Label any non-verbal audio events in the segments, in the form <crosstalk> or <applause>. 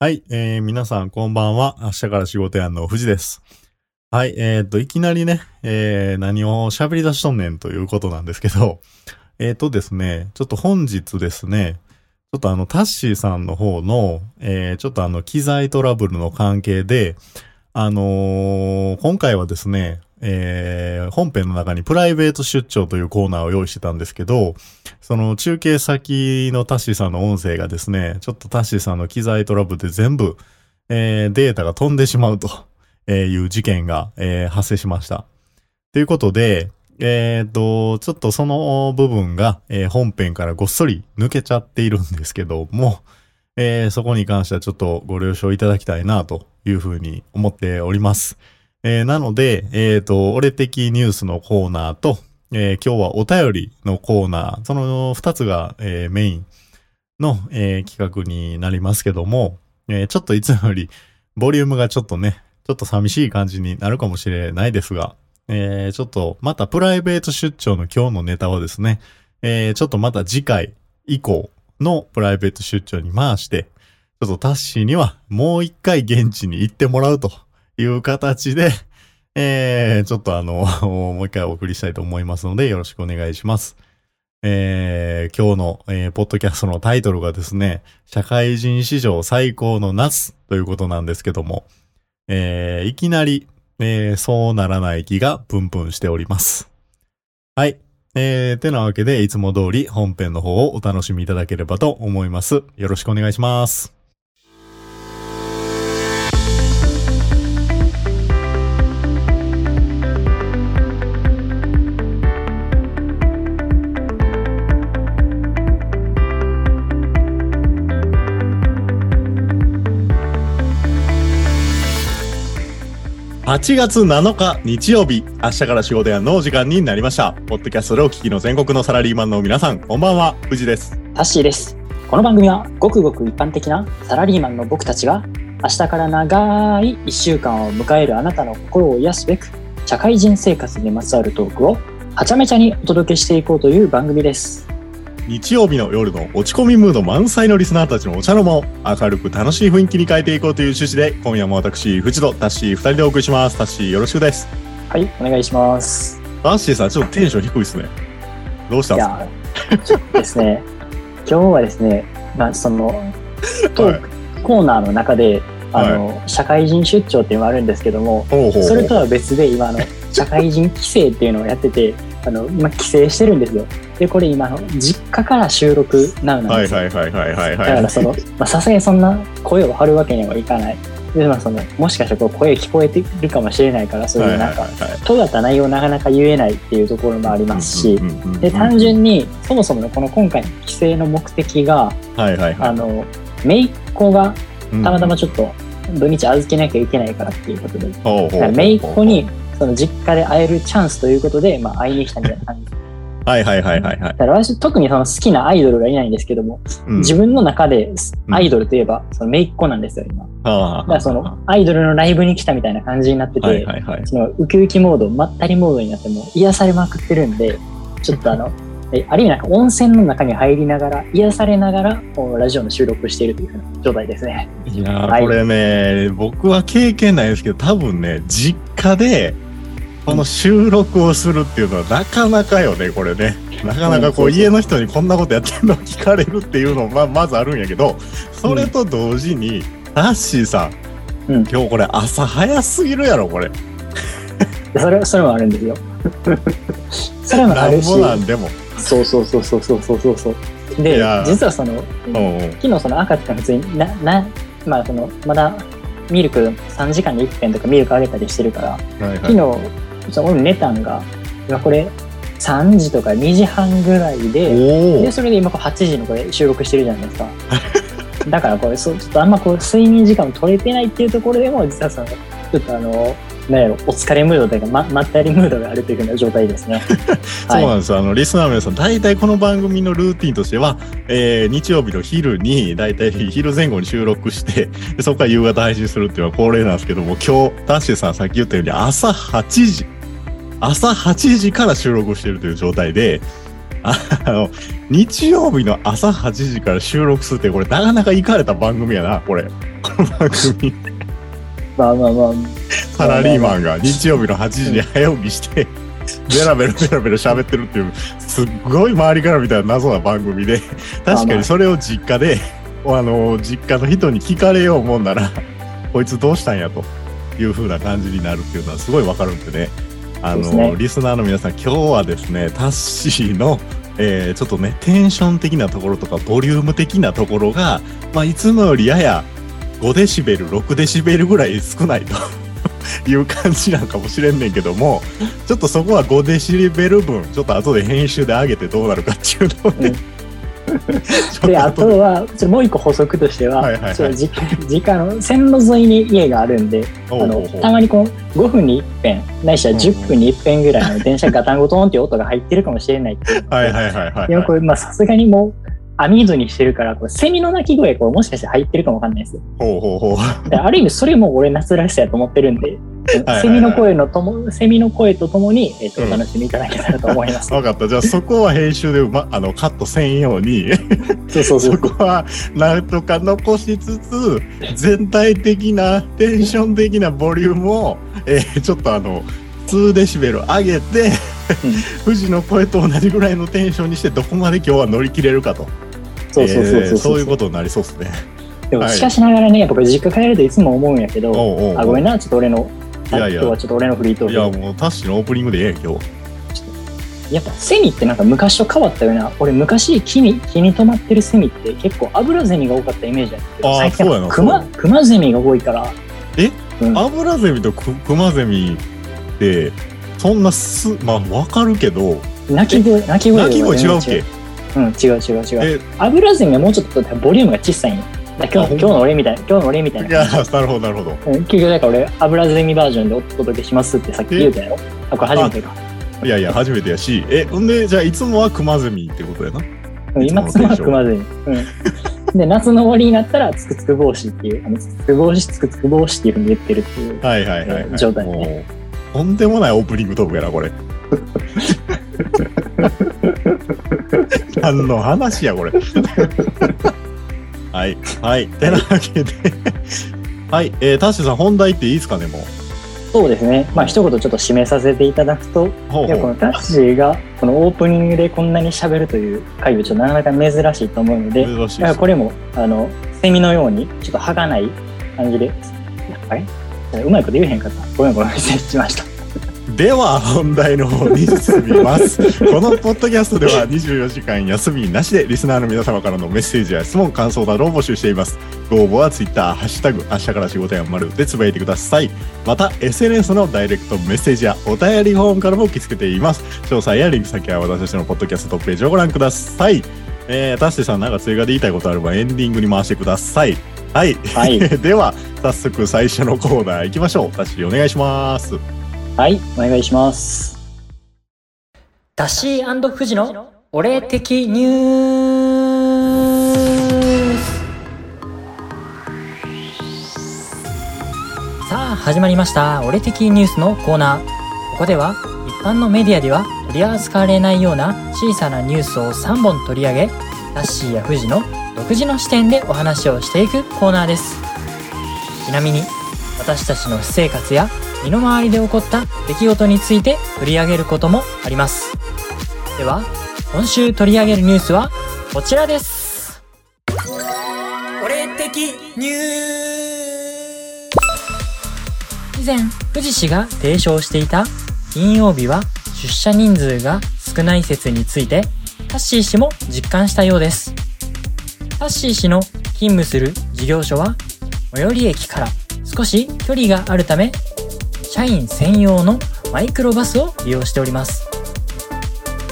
はい、えー、皆さんこんばんは。明日から仕事やんの藤です。はい、えー、っと、いきなりね、えー、何を喋り出しとんねんということなんですけど、<laughs> えー、っとですね、ちょっと本日ですね、ちょっとあの、タッシーさんの方の、えー、ちょっとあの、機材トラブルの関係で、あのー今回はですね、えー、本編の中にプライベート出張というコーナーを用意してたんですけど、その中継先のタッシーさんの音声がですね、ちょっとタッシーさんの機材トラブルで全部、えーデータが飛んでしまうという事件が、えー発生しました。ということで、えっ、と、ちょっとその部分が、えー本編からごっそり抜けちゃっているんですけども、えーそこに関してはちょっとご了承いただきたいなというふうに思っております。えーなので、えっ、と、俺的ニュースのコーナーと、えー今日はお便りのコーナー、その二つが、えーメインの、えー企画になりますけども、えーちょっといつもよりボリュームがちょっとね、ちょっと寂しい感じになるかもしれないですが、えーちょっとまたプライベート出張の今日のネタはですね、えーちょっとまた次回以降のプライベート出張に回して、ちょっとタッシーにはもう一回現地に行ってもらうと。いう形で、<laughs> えー、ちょっとあの、<laughs> もう一回お送りしたいと思いますので、よろしくお願いします。えー、今日の、えーポッドキャストのタイトルがですね、社会人史上最高の夏ということなんですけども、えーいきなり、えーそうならない気がプンプンしております。はい。えー、てなわけで、いつも通り本編の方をお楽しみいただければと思います。よろしくお願いします。8月7日日曜日、明日から仕事やのお時間になりました。ポッドキャストでお聞きの全国のサラリーマンの皆さん、こんばんは、藤です。タッシーです。この番組はごくごく一般的なサラリーマンの僕たちが明日から長い1週間を迎えるあなたの心を癒すべく社会人生活にまつわるトークをはちゃめちゃにお届けしていこうという番組です。日曜日の夜の落ち込みムード満載のリスナーたちのお茶の間を明るく楽しい雰囲気に変えていこうという趣旨で、今夜も私、藤戸、タッシー2人でお送りします。タッシーよろしくです。はい、お願いします。タッシーさん、ちょっとテンション低いですね。どうした？んいですかや、ちょっとですね、<laughs> 今日はですね、まあ、そのトーク、コーナーの中で、あの、社会人出張っていうのがあるんですけども、それとは別で今あの <laughs> 社会人規制っていうのをやっててあの今規制してるんですよ。でこれ今あの実家から収録なうなんはいです。よ、はいはいはいはいだはい。からそのまあさすがにそんな声を張るわけにはいかない。で、まあ、そのもしかしたらこう声聞こえてるかもしれないからそういうなんかはいはいはい。尖った内容をなかなか言えないっていうところもありますし。で単純にそもそものこの今回の規制の目的がはいはいはい。あの姪っ子がうん。たまたまちょっと土日預けなきゃいけないからっていうことで。ほうほうほうほう姪っ子にその実家で会えるチャンスということで、まあ、会いに来たみたいな感じ。はいはいはいはいはいだから私、特にその好きなアイドルがいないんですけども、うん自分の中でうんアイドルといえば、その姪っ子なんですよ、今。だはあからそのアイドルのライブに来たみたいな感じになってて、はいはいはいそのウキウキモード、まったりモードになってもう癒されまくってるんで、ちょっとあの、えある意味なんか温泉の中に入りながら、癒されながら、ラジオの収録をしているというふうな状態ですね。いやー、はいこれね、僕は経験ないですけど、多分ね、実家で、この収録をするっていうのはなかなかよね、これね。なかなかこう家の人にこんなことやってるのを聞かれるっていうのもままずあるんやけど、それと同時に、タッシーさん、うん今日これ朝早すぎるやろ、これ。でそれそれもあるんですよ。<laughs> それもあるしなんでも。そうそうそうそうそうそうそうそう。いでや、実はその。昨日その赤ちゃん普通にな、な、まあその、まだミルク3時間に1遍とかミルクあげたりしてるから、はいはい昨日、その俺寝たんが、今これ3時とか2時半ぐらいで、おで、それで今これ8時のこれ収録してるじゃないですか。<laughs> だからこれ、そうちょっとあんまこう睡眠時間も取れてないっていうところでも、実はその、ちょっとあの、なんやろ、お疲れムードというか、ま、まったりムードがあるというふうな状態ですね。<laughs> そうなんですよ。あの、リスナーの皆さん、大体この番組のルーティンとしては、えー日曜日の昼に、大体昼前後に収録して、でそこから夕方配信するっていうのは恒例なんですけども、今日、タッシーさんさっき言ったように、朝8時、朝8時から収録してるという状態で、あの、日曜日の朝8時から収録するって、これなかなか行かれた番組やな、これ。この番組。まあまあまあ。サラリーマンが日曜日の8時に早起きして、ベラベラベラベラ喋ってるっていう、すっごい周りから見たら謎な番組で、確かにそれを実家で、あの、実家の人に聞かれようもんなら、こいつどうしたんやという風な感じになるっていうのはすごいわかるんでね。あの、ね。リスナーの皆さん、今日はですね、タッシーの、えーちょっとね、テンション的なところとか、ボリューム的なところが、まあ、いつもよりやや5デシベル、6デシベルぐらい少ないと <laughs> いう感じなんかもしれんねんけども、ちょっとそこは5デシベル分、ちょっと後で編集で上げてどうなるかっていうのをね、ちょっ <laughs> で、あとは、もう一個補足としては、はいはいはい。ちょっと実家実家の線路沿いに家があるんで、あのたまにこう5分に一遍、ないしは10分に一遍ぐらいの電車ガタンゴトンっていう音が入ってるかもしれないっていう。はいはいはいはい、でもこれ、まあさすがにもう網戸にしてるから、これセミの鳴き声、これもしかして入ってるかもわかんないですよ。ほうほうほう。である意味それも俺夏らしさやと思ってるんで、<laughs> はいセミの声のとも、セミの声とともに、えっ、と、うんお楽しみいただけたらと思います。わかった。じゃあそこは編集でうま、あの、カットせんように、そうそうそ。そうこはなんとか残しつつ、全体的なテンション的なボリュームを、えーちょっとあの、2デシベル上げて、<laughs> 富士の声と同じぐらいのテンションにして、どこまで今日は乗り切れるかと。そうそうそうそうえーそういうことになりそうですね。はい。でもしかしながらね、僕実家帰るといつも思うんやけど、あ、ごめんな、ちょっと俺の、いやいや。今日はちょっと俺のフリートいや、ークもう、タッシーのオープニングでええやん、今日。やっぱセミってなんか昔と変わったような、俺昔木に、木に止まってるセミって結構アブラゼミが多かったイメージだけど、最近そうやなクマ、クマゼミが多いから、え？うん、アブラゼミとククマゼミって、そんなす、まあ、わかるけど、鳴き声、鳴き声鳴き声違うっがけうん、違う違う違う。え、アブラゼミはもうちょっとボリュームが小さいん今日今日の俺みたいな、今日の俺みたいいや、なるほど、なるほど。うん結局だから俺、アブラゼミバージョンでお届けしますってさっき言うたやろ？あ、これ初めてか。いやいや、初めてやし、え、ほんで、じゃあ、いつもはクマゼミってことやな？うん今つまはクマゼミ。うん。で、夏の終わりになったら、つくつく帽子っていう、あのつくつく帽子、つくつく帽子っていうふうに言ってるっていう。はいはいはい、はい。状態ねとんでもないオープニングトークやな、これ。<laughs> 何の話や、これ。はい。はい。てなわけで、はい。えー、タッシーさん、本題っていいですかね、もう。そうですね。まあ一言ちょっと締めさせていただくと、ほういや、こほう。のタッシーが、このオープニングでこんなに喋るという回はちょっとなかなか珍しいと思うので、珍しいでこれも、あの、セミのように、ちょっと儚ない感じで、あれうまいこと言えへんかった。ごめんごめん、失礼しました。では本題の方に進みます。<laughs> このポッドキャストでは24時間休みなしでリスナーの皆様からのメッセージや質問、感想などを募集しています。ご応募は Twitter、ハッシュタグ、明日から仕事やまるでつぶやいてください。また、SNS のダイレクトメッセージやお便りフォームからも受け付けています。詳細やリンク先は私たちのポッドキャストトップページをご覧ください。えー、タッシーさんなんか追加で言いたいことあればエンディングに回してください。はい。はい <laughs> では、早速最初のコーナー行きましょう。タッシーお願いします。はい、お願いします。ダッシー富士のお礼的ニュースさあ、始まりました。俺的ニュースのコーナー。ここでは、一般のメディアでは取り扱われないような小さなニュースを3本取り上げ、ダッシーや富士の独自の視点でお話をしていくコーナーです。ちなみに、私たちの私生活や身の回りで起こった出来事について取り上げることもあります。では、今週取り上げるニュースはこちらです。俺的ニュー以前、富士氏が提唱していた金曜日は出社人数が少ない説について、タッシー氏も実感したようです。タッシー氏の勤務する事業所は、最寄り駅から少し距離があるため、社員専用のマイクロバスを利用しております。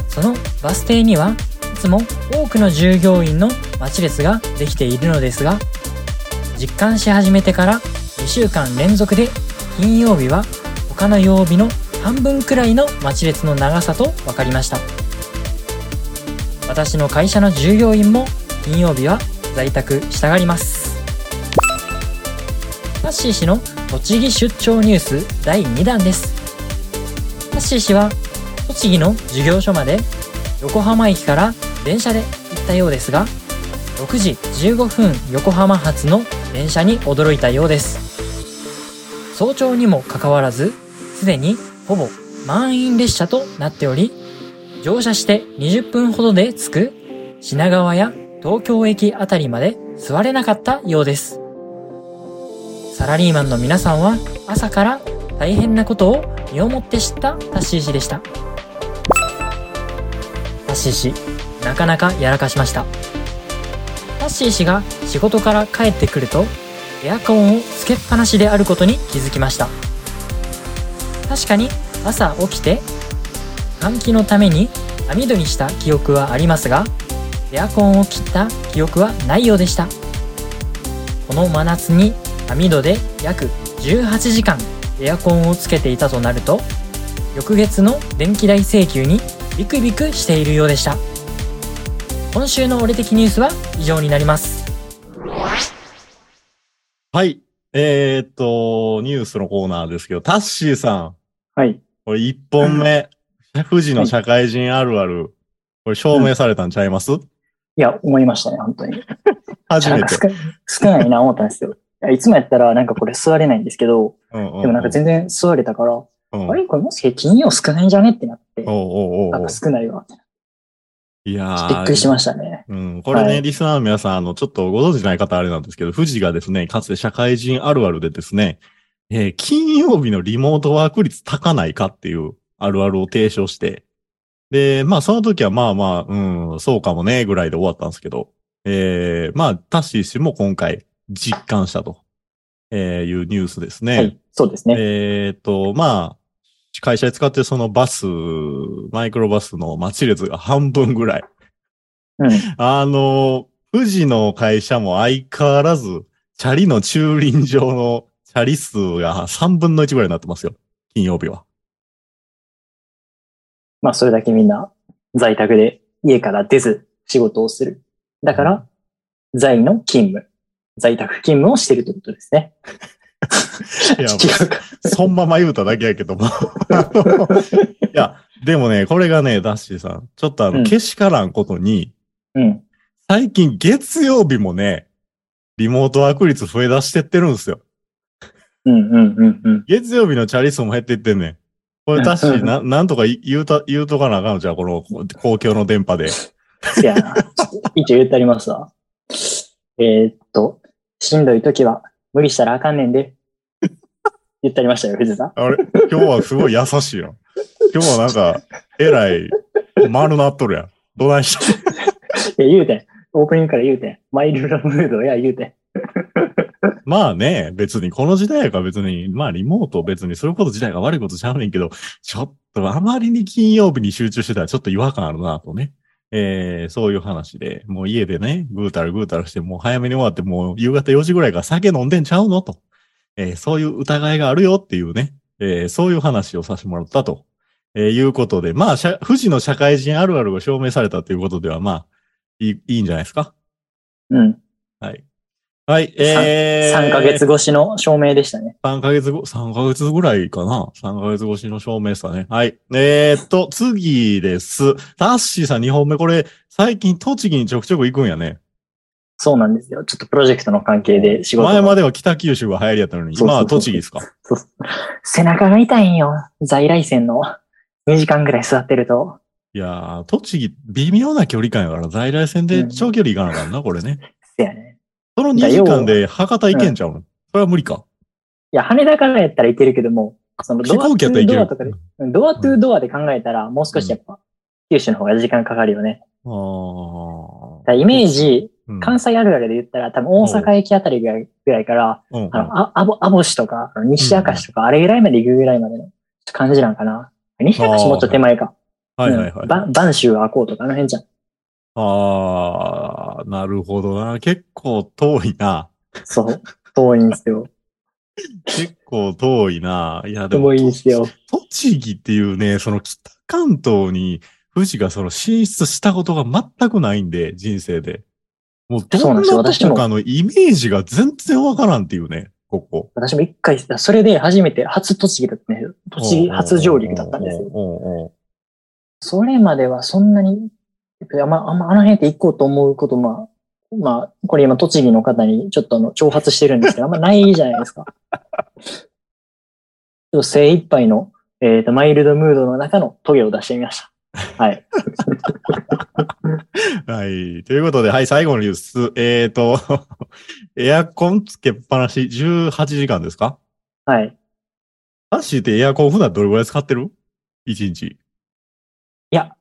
そのバス停にはいつも多くの従業員の待ち列ができているのですが、実感し始めてから2週間連続で金曜日は他の曜日の半分くらいの待ち列の長さと分かりました。私の会社の従業員も金曜日は在宅したがります。タッシー氏の栃木出張ニュース第2弾です。タッシー氏は栃木の事業所まで横浜駅から電車で行ったようですが6時15分横浜発の電車に驚いたようです早朝にもかかわらずすでにほぼ満員列車となっており乗車して20分ほどで着く品川や東京駅あたりまで座れなかったようですサラリーマンの皆さんは朝から大変なことを身をもって知ったタッシー氏でした。タッシー氏なかなかやらかしました。タッシー氏が仕事から帰ってくるとエアコンをつけっぱなしであることに気づきました。確かに朝起きて換気のために網戸にした記憶はありますがエアコンを切った記憶はないようでした。この真夏に網戸で約18時間エアコンをつけていたとなると翌月の電気代請求にビクビクしているようでした今週の俺的ニュースは以上になりますはい。えー、っと、ニュースのコーナーですけど、タッシーさん。はいこれ一本目。富士の社会人あるある。これ証明されたんちゃいます、いや思いましたね本当に初めて。少少ないな思ったんですよいつもやったらなんかこれ座れないんですけどうんうんでもなんか全然座れたから、うん。あれこれもし金曜少ないんじゃねってなって、おなんか少ないわ。いやー。びっくりしましたね。うん、これね、はいリスナーの皆さん、あの、ちょっとご存知ない方あれなんですけど、富士がですね、かつて社会人あるあるでですね、えー金曜日のリモートワーク率高ないかっていうあるあるを提唱して、で、まあその時はまあまあ、うん、そうかもね、ぐらいで終わったんですけど、えー、まあ、タッシー氏も今回実感したと、えーいうニュースですね。はい、そうですね。えっ、と、まあ、会社で使ってるそのバス、マイクロバスの待ち列が半分ぐらい。うん。あの、富士の会社も相変わらず、チャリの駐輪場のチャリ数が3分の1ぐらいになってますよ。金曜日は。まあ、それだけみんな在宅で家から出ず仕事をする。だから、在の勤務。在宅勤務をしてるってことですね。<laughs> いや、<laughs> 違うか。<laughs> そんまま言うただけやけども。いや、でもね、これがね、ダッシーさん、ちょっとあの、うんけしからんことに、うん。最近月曜日もね、リモートワーク率増え出してってるんですよ。うんうんうんうん。月曜日のチャリ数も減っていってんねん。これ、ダッシー、な、なんとか言言うた、言うとかなあかんのじゃあ、この公共の電波で。いやな。一応言ってありますわ。えーっと、しんどい時は無理したらあかんねんで。<laughs> 言ってありましたよ、藤田。あれ今日はすごい優しいよ。今日はなんか、えらい、丸なっとるやん。どないして。<laughs> いや、言うてん。オープニングから言うてん。マイルドムードや言うてん。<laughs> まあね、別にこの時代やから別に、まあリモートを別にすること自体が悪いことちゃうねんけど、ちょっとあまりに金曜日に集中してたらちょっと違和感あるなとね。えー、そういう話で、もう家でね、ぐうたらぐうたらして、もう早めに終わって、もう夕方4時ぐらいから酒飲んでんちゃうの？と。えーそういう疑いがあるよっていうね、えーそういう話をさせてもらったと、えーいうことで、まあ、社富士の社会人あるあるが証明されたということでは、まあ、いい、いいんじゃないですか？うん。はい。はい、えー、3ヶ月越しの証明でしたね。3ヶ月後、3ヶ月ぐらいかな ?3 ヶ月越しの証明さね。はい。えー、っと、次です。タッシーさん2本目、これ、最近栃木にちょくちょく行くんやね。そうなんですよ。ちょっとプロジェクトの関係で仕事が前までは北九州が流行りやったのに、今は栃木ですか？そう背中が痛いんよ。在来線の2時間ぐらい座ってると。いやー、栃木、微妙な距離感やから、在来線で長距離行かなあかんな、これね。<laughs> せやね。その2時間で博多行けんちゃうの、それは無理か。いや、羽田からやったらいけるけども、その飛行機やったらいけるドアとかで、ドアトゥードアで考えたら、もう少しやっぱ、九州の方が時間かかるよね。あーだからイメージ、うん関西あるあるで言ったら、多分大阪駅あたりぐらいぐらいから、うんあの、あ、あぼ、あぼしとか、西明石とか、あれぐらいまで行くぐらいまでの感じなんかな。西明石もうちょっと手前か。はいはいはい。うんば播州はこうとか、あの辺じゃん。あー、なるほどな。結構遠いな。そう。遠いんですよ。結構遠いな。いや、でも遠いんですよ。栃木っていうね、その北関東に富士がその進出したことが全くないんで、人生で。もうどそうなんなとかのイメージが全然わからんっていうね、ここ。私も一回、それで初めて初栃木だったんですよ。栃木初上陸だったんですよ。それまではそんなに、あんま、あんまあの辺って行こうと思うこと、まあ、まあ、これ今栃木の方にちょっとあの、挑発してるんですけど、あんまないじゃないですか。<laughs> ちょっと精一杯の、えっ、と、マイルドムードの中のトゲを出してみました。はい。<laughs> はい。ということで、はい、最後のニュース。えっ、と、<laughs> エアコンつけっぱなし18時間ですか？はい。ハッシーってエアコン普段どれぐらい使ってる ?1 日。いや、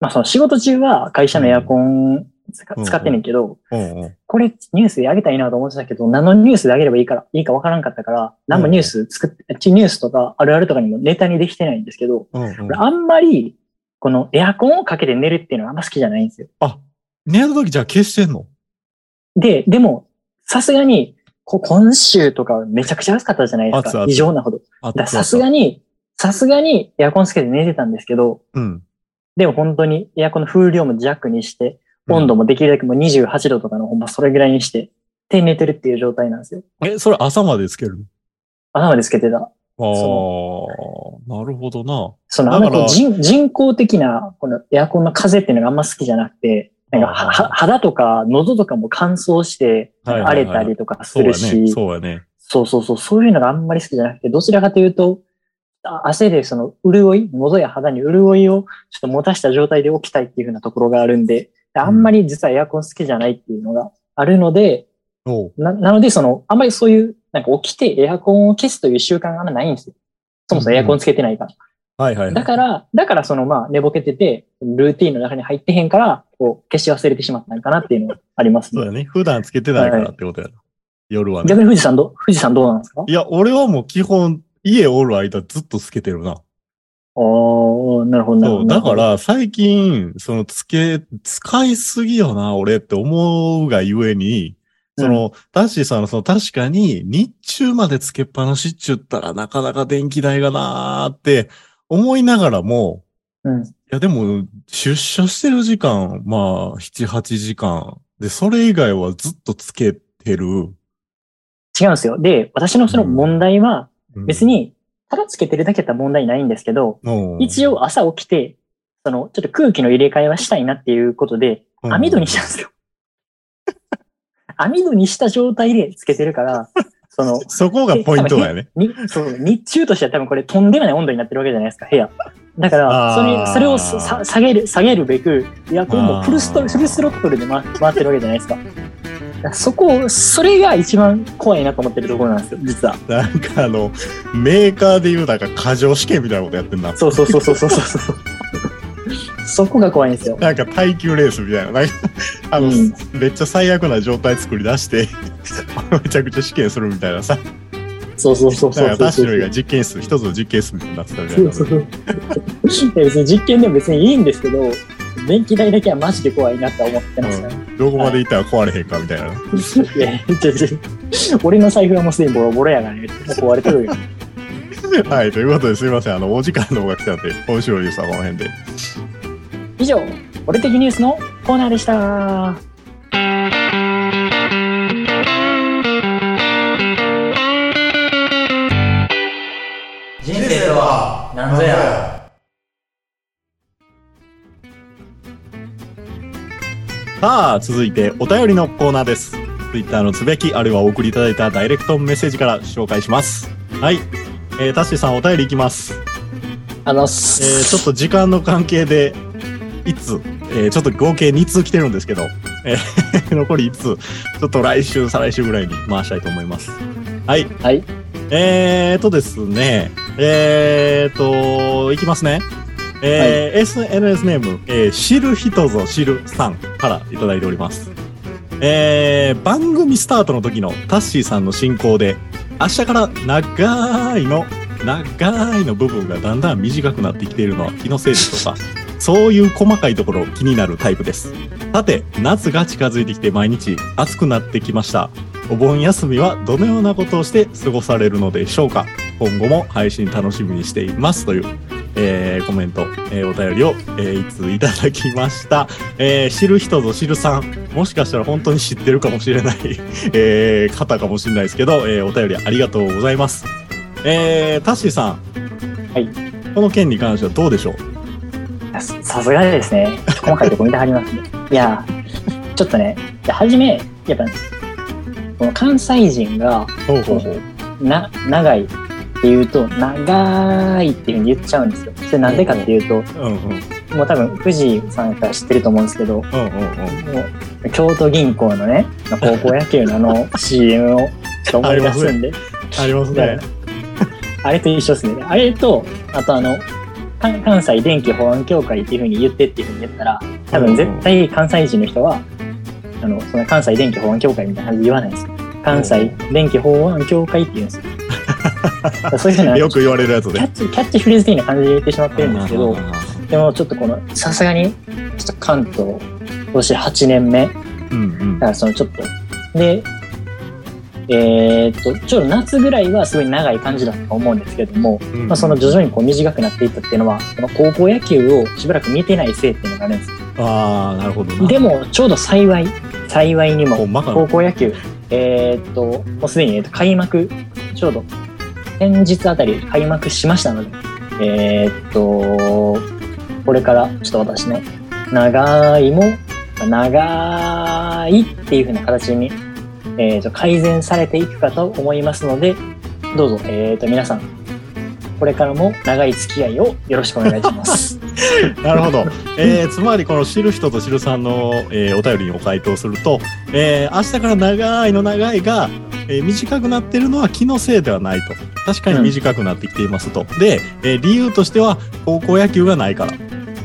まあその仕事中は会社のエアコン使ってんねんけど。これニュースであげたらいいなと思ってたけど、何のニュースであげればいいから、いいかわからんかったから、何もニュース作って、ニュースとかあるあるとかにもネタにできてないんですけど、うんうん俺あんまり、このエアコンをかけて寝るっていうのはあんま好きじゃないんですよ。あ、寝るときじゃあ消してんの？で、でも、さすがに、こ今週とかめちゃくちゃ暑かったじゃないですか。異常なほど。さすがに、さすがにエアコンつけて寝てたんですけど、うん。でも本当にエアコンの風量も弱にして、温度も。もできるだけもう28度とかのほんまそれぐらいにして、で寝てるっていう状態なんですよ。え、それ朝までつける頭でつけてた。ああ、なるほどな。そのあんま人人工的なこのエアコンの風っていうのがあんま好きじゃなくて、なんかはは肌とか喉とかも乾燥して荒れたりとかするし、ね。そうやね。そうそうそう、そういうのがあんまり好きじゃなくて、どちらかというと、あ汗でその潤い、喉や肌に潤いをちょっと持たした状態で起きたいっていうふうなところがあるんで、あんまり実はエアコン好きじゃないっていうのがあるので、おうななので、その、あんまりそういう、なんか起きてエアコンを消すという習慣があんまないんですよ。そもそもエアコンつけてないから。はいはいはい。だから、だからそのまあ寝ぼけてて、ルーティンの中に入ってへんから、こう消し忘れてしまったのかなっていうのがありますね。そうやね。普段つけてないからってことやな。夜はね。逆に富士山ど、富士山どうなんですか？いや、俺はもう基本、家おる間ずっとつけてるな。おー、なるほど、なる。ほど。だから、最近、その、つけ、使いすぎよな、俺って思うがゆえに、その、タッシーさんのその、確かに、日中までつけっぱなしっちゅったら、なかなか電気代がなーって思いながらも、うん。いや、でも、出社してる時間、まあ、7、8時間。で、それ以外はずっとつけてる。違うんですよ。で、私のその問題は、うん別、に、ただつけてるだけだったら問題ないんですけど、うん一、応朝起きて、その、ちょっと空気の入れ替えはしたいなっていうことで、うん網戸にしたんですよ。網戸にした状態でつけてるから、<laughs> その、そこがポイントだよね。にそう、日中としては多分これとんでもない温度になってるわけじゃないですか、部屋。だから、それ、それをさ下げる、下げるべく、エアコンもフルストフルスロットルで回回ってるわけじゃないですか。そこを、それが一番怖いなと思ってるところなんですよ、実は。なんかあの、メーカーで言うなんか過剰試験みたいなことやってんな。そうそうそうそうそうそうそう。そこが怖いんですよ。なんか耐久レースみたいな。なんかあの、うんめっちゃ最悪な状態作り出して、めちゃくちゃ試験するみたいなさ。そうそうそうそうダッシそう。ュが実験室、一つの実験室になってたみたいな。そうそういや別に実験でも別にいいんですけど、電気代だけはマジで怖いなって思ってますね。どこまで行ったら壊れへんかみたいな。いやちょちょ俺の財布はもうすでにボロボロやからね。もう壊れてるよ。<laughs> はい、ということですいません。あの、お時間の方が来たんで、今週のニュースはこの辺で。以上、俺的ニュースのコーナーでした。人生とは何ぞやさあ、続いてお便りのコーナーです。Twitter のつぶやき、あるいはお送りいただいたダイレクトメッセージから紹介します。はい。えー、タッシーさんお便りいきます。あの、えー、ちょっと時間の関係で、いつ、えー、ちょっと合計2通来てるんですけど、えー、<laughs> 残り1通、ちょっと来週、再来週ぐらいに回したいと思います。はい。はい。えーとですね、えーと、いきますね。えー SNS ネーム、えー知る人ぞ知るさんからいただいております。えー番組スタートの時のタッシーさんの進行で、明日から長いの、長いの部分がだんだん短くなってきているのは気のせいでしょうか。そういう細かいところ気になるタイプです。さて、夏が近づいてきて毎日暑くなってきました。お盆休みはどのようなことをして過ごされるのでしょうか今後も配信楽しみにしていますという、えーコメント、えーお便りを、えーいついただきました。えー知る人ぞ知るさん、もしかしたら本当に知ってるかもしれない、<laughs> えー方かもしれないですけど、えーお便りありがとうございます。えータッシーさん。はい。この件に関してはどうでしょう？やささすがですね。細かいとこ見てはりますね。<laughs> いや、ちょっとね、で初め、やっぱ、この関西人が、ほうほうほう。な、長いって言うと、長いっていうふうに言っちゃうんですよ。それなんでかっていうと、うんうん。もう多分、藤井さんから知ってると思うんですけど、もうんうんうん。う、京都銀行のね、高校野球のあの <laughs> CM をちょっと思い出すんで、ありますね。あれと一緒ですね。あれと、あとあの、か関西電気保安協会っていうふうに言ってっていうふうに言ったら、多分絶対関西人の人は、あの、その関西電気保安協会みたいな感じで言わないんですよ。関西電気保安協会って言うんですよ。そういうふうな、キよく言われるやつでャッ。チ、キャッチフレーズ的な感じで言ってしまってるんですけど、でもちょっとこの、さすがに、ちょっと関東、今年8年目、だうんからそのちょっと、で、えーっと、ちょうど夏ぐらいはすごい長い感じだったと思うんですけども、うん。まあ、その徐々にこう短くなっていったっていうのは、この高校野球をしばらく見てないせいっていうのがあるんですよ。ああ、なるほどな。でも、ちょうど幸い、幸いにも、高校野球、えーっと、もうすでに、開幕、ちょうど、先日あたり開幕しましたので、えーっと、これからちょっと私の長いも、長いっていう風な形に、えーっと改善されていくかと思いますので、どうぞ、えーっと、皆さん、これからも長い付き合いをよろしくお願いします。<laughs> なるほど。えー、つまりこの知る人と知るさんの、えーお便りにお回答すると、えー、明日から長いの長いが、えー短くなってるのは気のせいではないと。確かに短くなってきていますと。で、えー理由としては高校野球がないから。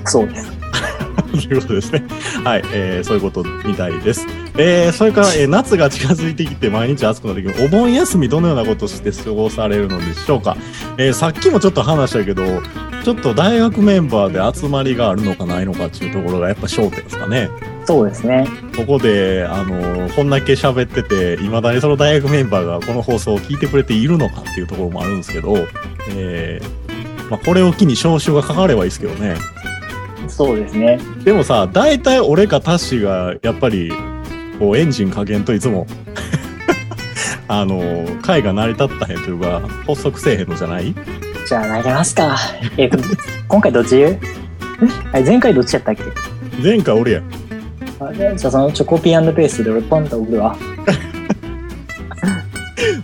そうです。<laughs> ということですね。はい、えーそういうことみたいです。えーそれから、えー夏が近づいてきて毎日暑くなってきて、お盆休みどのようなことをして過ごされるのでしょうか。えーさっきもちょっと話したけど、ちょっと大学メンバーで集まりがあるのかないのかっていうところがやっぱ焦点ですかね。そうですね。ここで、あのこんだけ喋ってて、いまだにその大学メンバーがこの放送を聞いてくれているのかっていうところもあるんですけど、えーまあ、これを機に招集がかかればいいですけどね。そうですね。でもさ、大体俺かタッシーが、やっぱり、こう、エンジンかけんといつも、<laughs> あの、会が成り立ったへんというか、発足せえへんのじゃない？じゃあ投げますか。えー今回どっち？<laughs> 前回どっちやったっけ？前回俺や。あじゃあそのチョコピーペースで俺ポンと送るわ。<laughs>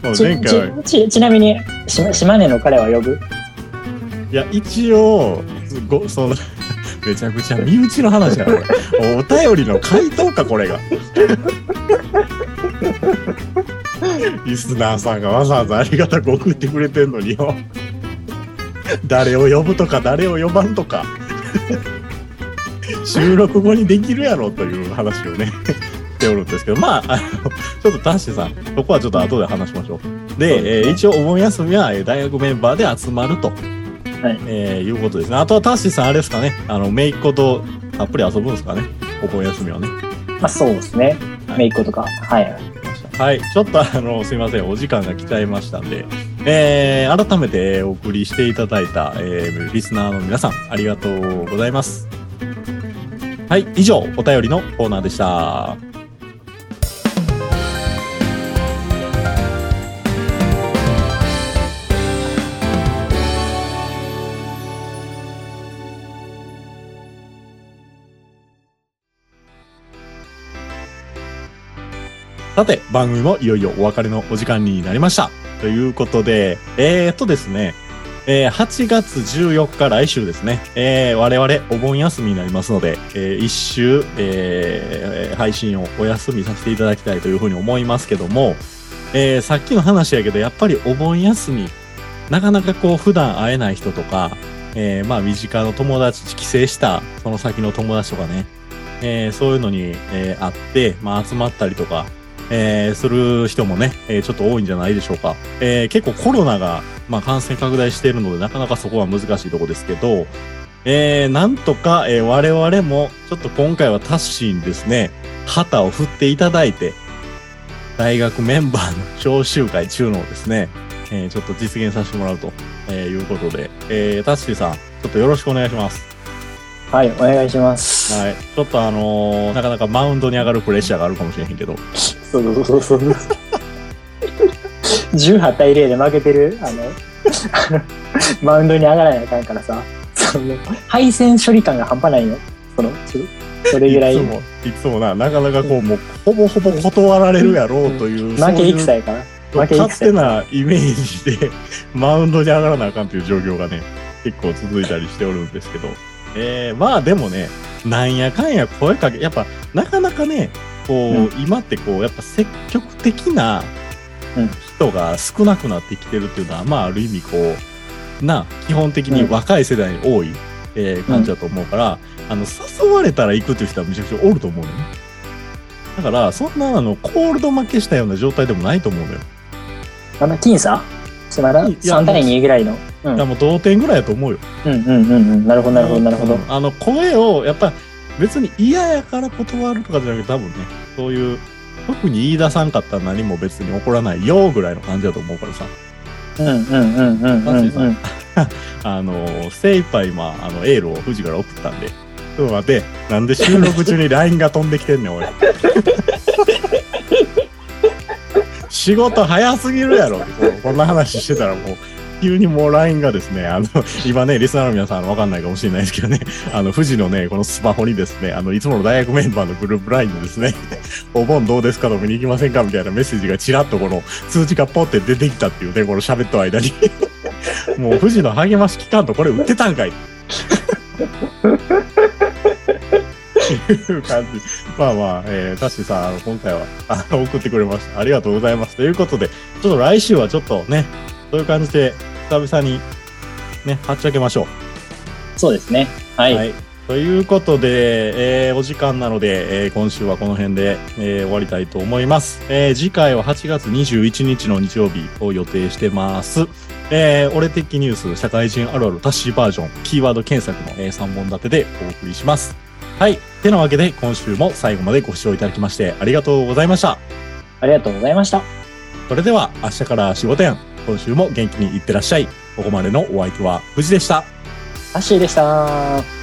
ちもう前回は、ちちちなみにし島根の彼は呼ぶ？いや、一応、ご、その、<laughs> めちゃくちゃ身内の話やな、これ。お便りの回答か、これが。リスナーさんがわざわざありがたく送ってくれてんのによ。誰を呼ぶとか、誰を呼ばんとか。収録後にできるやろという話をね、<laughs> しておるんですけど、まあ、あの、ちょっとタッシーさん、そこはちょっと後で話しましょう。で、えー一応お盆休みはえー大学メンバーで集まると。はいえーいうことですね。あとはタッシーさん、あれですかね。あの、めいっ子とたっぷり遊ぶんですかね。お盆休みはね。まあそうですね。はいメイクとか。はい。はい。ちょっとあの、すいません。お時間が来ちゃいましたんで、えー、改めてえーお送りしていただいた、えー、リスナーの皆さん、ありがとうございます。はい。以上、お便りのコーナーでした。さて、番組もいよいよお別れのお時間になりました。ということで、えー、っとですね、えー8月14日来週ですね、えー我々お盆休みになりますので、えー一週、えー配信をお休みさせていただきたいというふうに思いますけども、えーさっきの話やけど、やっぱりお盆休み、なかなかこう普段会えない人とか、えーまあ身近の友達、帰省したその先の友達とかね、えーそういうのに、えー会って、まあ集まったりとか、えーする人もね、えーちょっと多いんじゃないでしょうか。えー結構コロナが、まあ、感染拡大しているので、なかなかそこは難しいとこですけど、えーなんとか、えー我々も、ちょっと今回はタッシーにですね、旗を振っていただいて、大学メンバーの招集会中のですね、えーちょっと実現させてもらうと、えいうことで、えータッシーさん、ちょっとよろしくお願いします。はい、お願いします。はい。ちょっとあのーなかなかマウンドに上がるプレッシャーがあるかもしれへんけど、そうそうそうそう。18対0で負けてる、あの、あ <laughs> のマウンドに上がらないあかんからさ。その配線処理感が半端ないよ。その、ちそれぐらい。いつも、いつもな、なかなかこう、もう、ほぼほぼ断られるやろうという、負け戦やから。負け勝戦手なイメージで、マウンドに上がらなあかんという状況がね、結構続いたりしておるんですけど、えー、まあでもね、なんやかんや声かけ、やっぱ、なかなかね、こう、うん。今ってこう、やっぱ積極的なうん。人が少なくなってきてるっていうのは、まあある意味こう、な、基本的に若い世代に多い、えー感じだと思うから、あの、誘われたら行くっていう人はめちゃくちゃおると思うのね。だから、そんなあの、コールド負けしたような状態でもないと思うのよ。まだ僅差しまだいや3対2ぐらいの？うんいやもう同点ぐらいだと思うよ。うんうんうんうん。なるほどなるほどなるほどうん。あの、声を、やっぱ、別に嫌やから断るとかじゃなくて、多分ね、そういう、特に言い出さんかったら何も別に起こらないよぐらいの感じだと思うからさ。うんうんうんうんうんうん。<laughs> あの、精一杯今、あの、エールを富士から送ったんで、ちょっと待って、なんで収録中に LINE が飛んできてんねん、おい。<laughs> 仕事早すぎるやろ。ここんな話してたらもう、急にもう LINE がですね、あの、今ね、リスナーの皆さんわかんないかもしれないですけどね、あの、富士のね、このスマホにですね、あの、いつもの大学メンバーのグループ LINE でですね、お盆どうですか飲みに行きませんかみたいなメッセージがちらっとこの通知がポって出てきたっていうね、この喋った間に。もう富士の励まし期間とこれ売ってたんかい。いう感じ。まあまあ、えー、タッシーさん、あの今回はあの送ってくれました。ありがとうございます。ということで、ちょっと来週はちょっとね、そういう感じで、久々にね、はっちゃけましょう。そうですね。はい。はい。ということで、えーお時間なので、えー今週はこの辺で、えー終わりたいと思います。えー次回は8月21日の日曜日を予定してます。えー、俺的ニュース、社会人あるあるタッシーバージョン、キーワード検索の、え3本立てでお送りします。はい。てなわけで、今週も最後までご視聴いただきまして、ありがとうございました。ありがとうございました。それでは、明日から仕事やん。今週も元気にいってらっしゃい。ここまでのお相手は、藤でした。アッシーでした。